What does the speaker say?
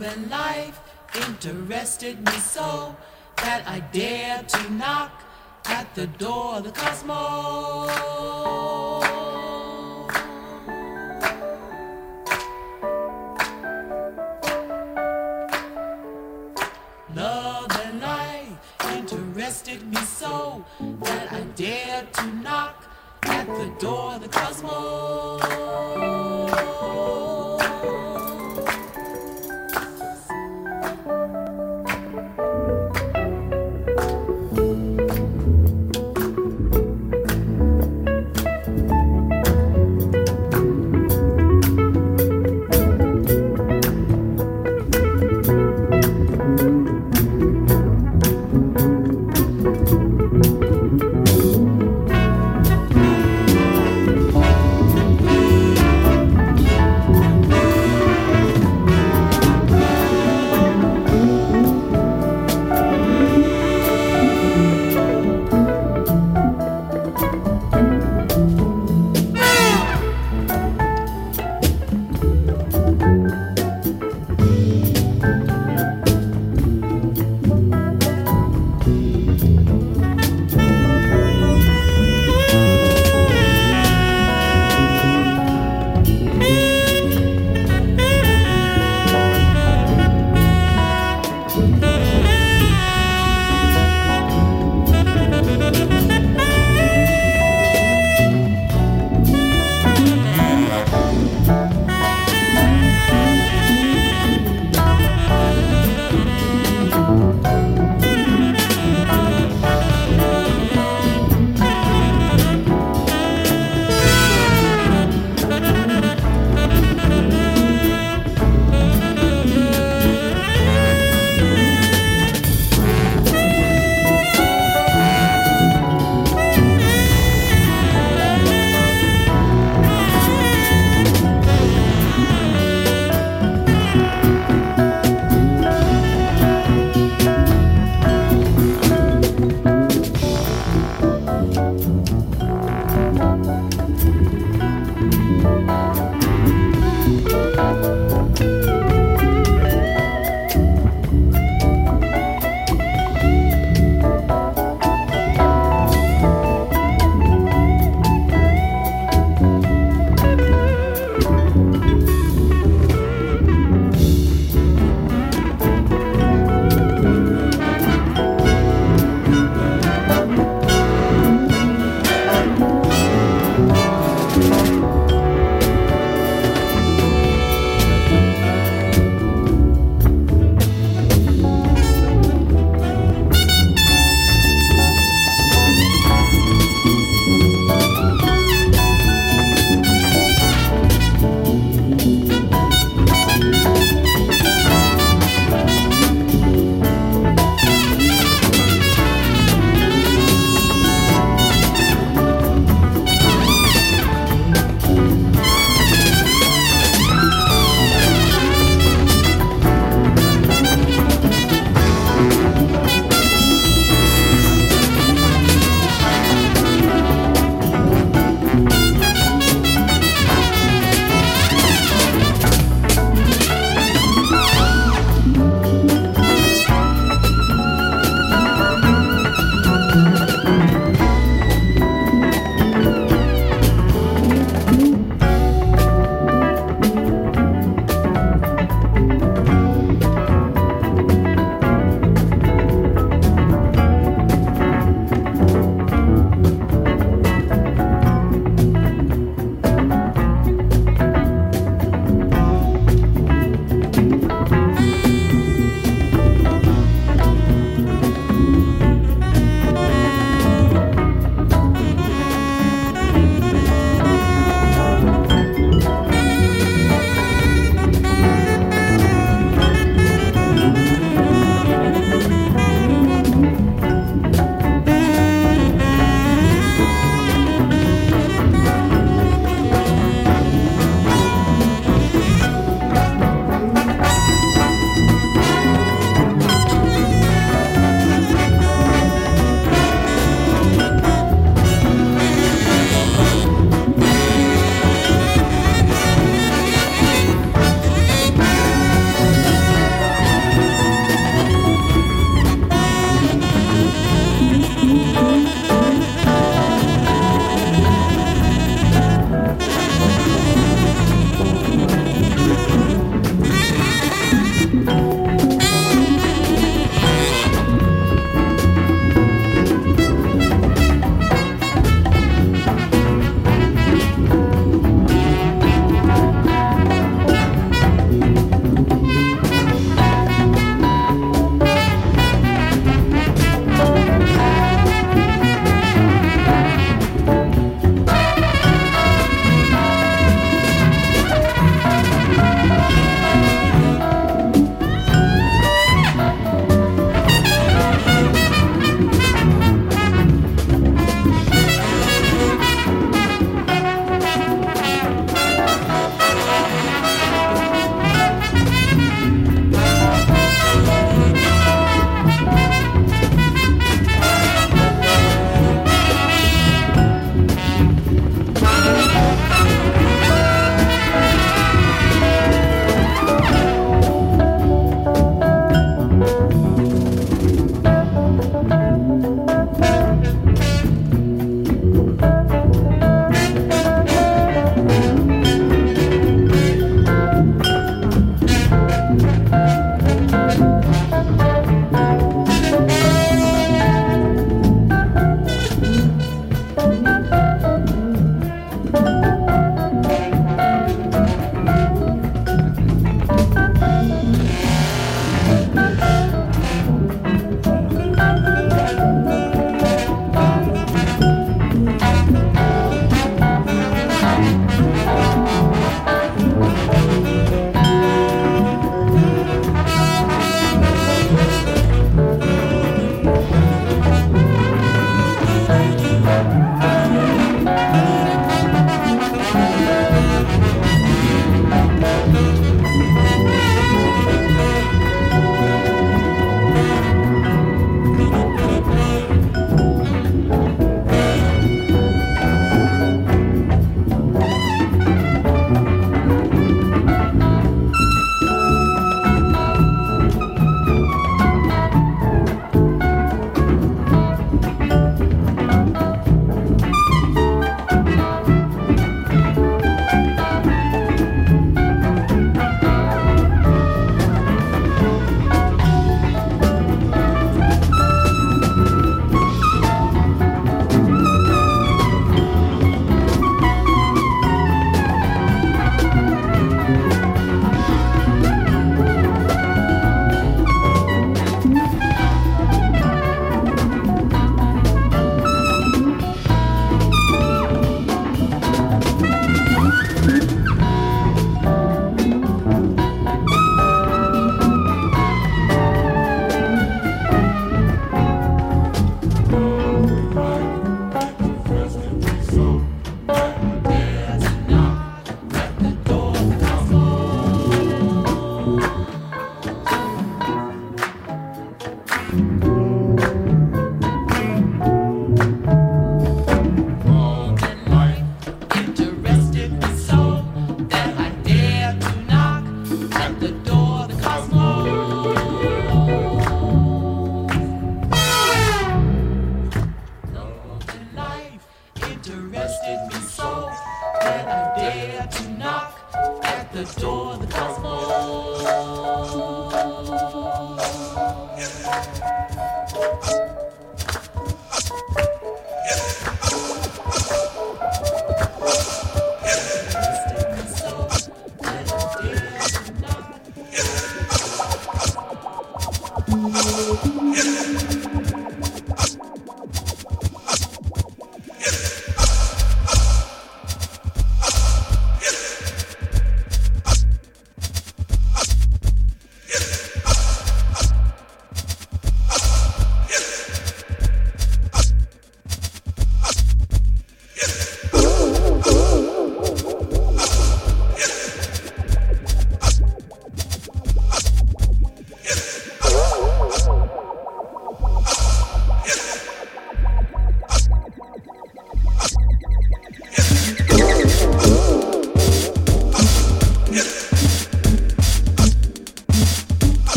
Love and life interested me so that I dared to knock at the door of the cosmos. Love and life interested me so that I dared to knock at the door of the cosmos.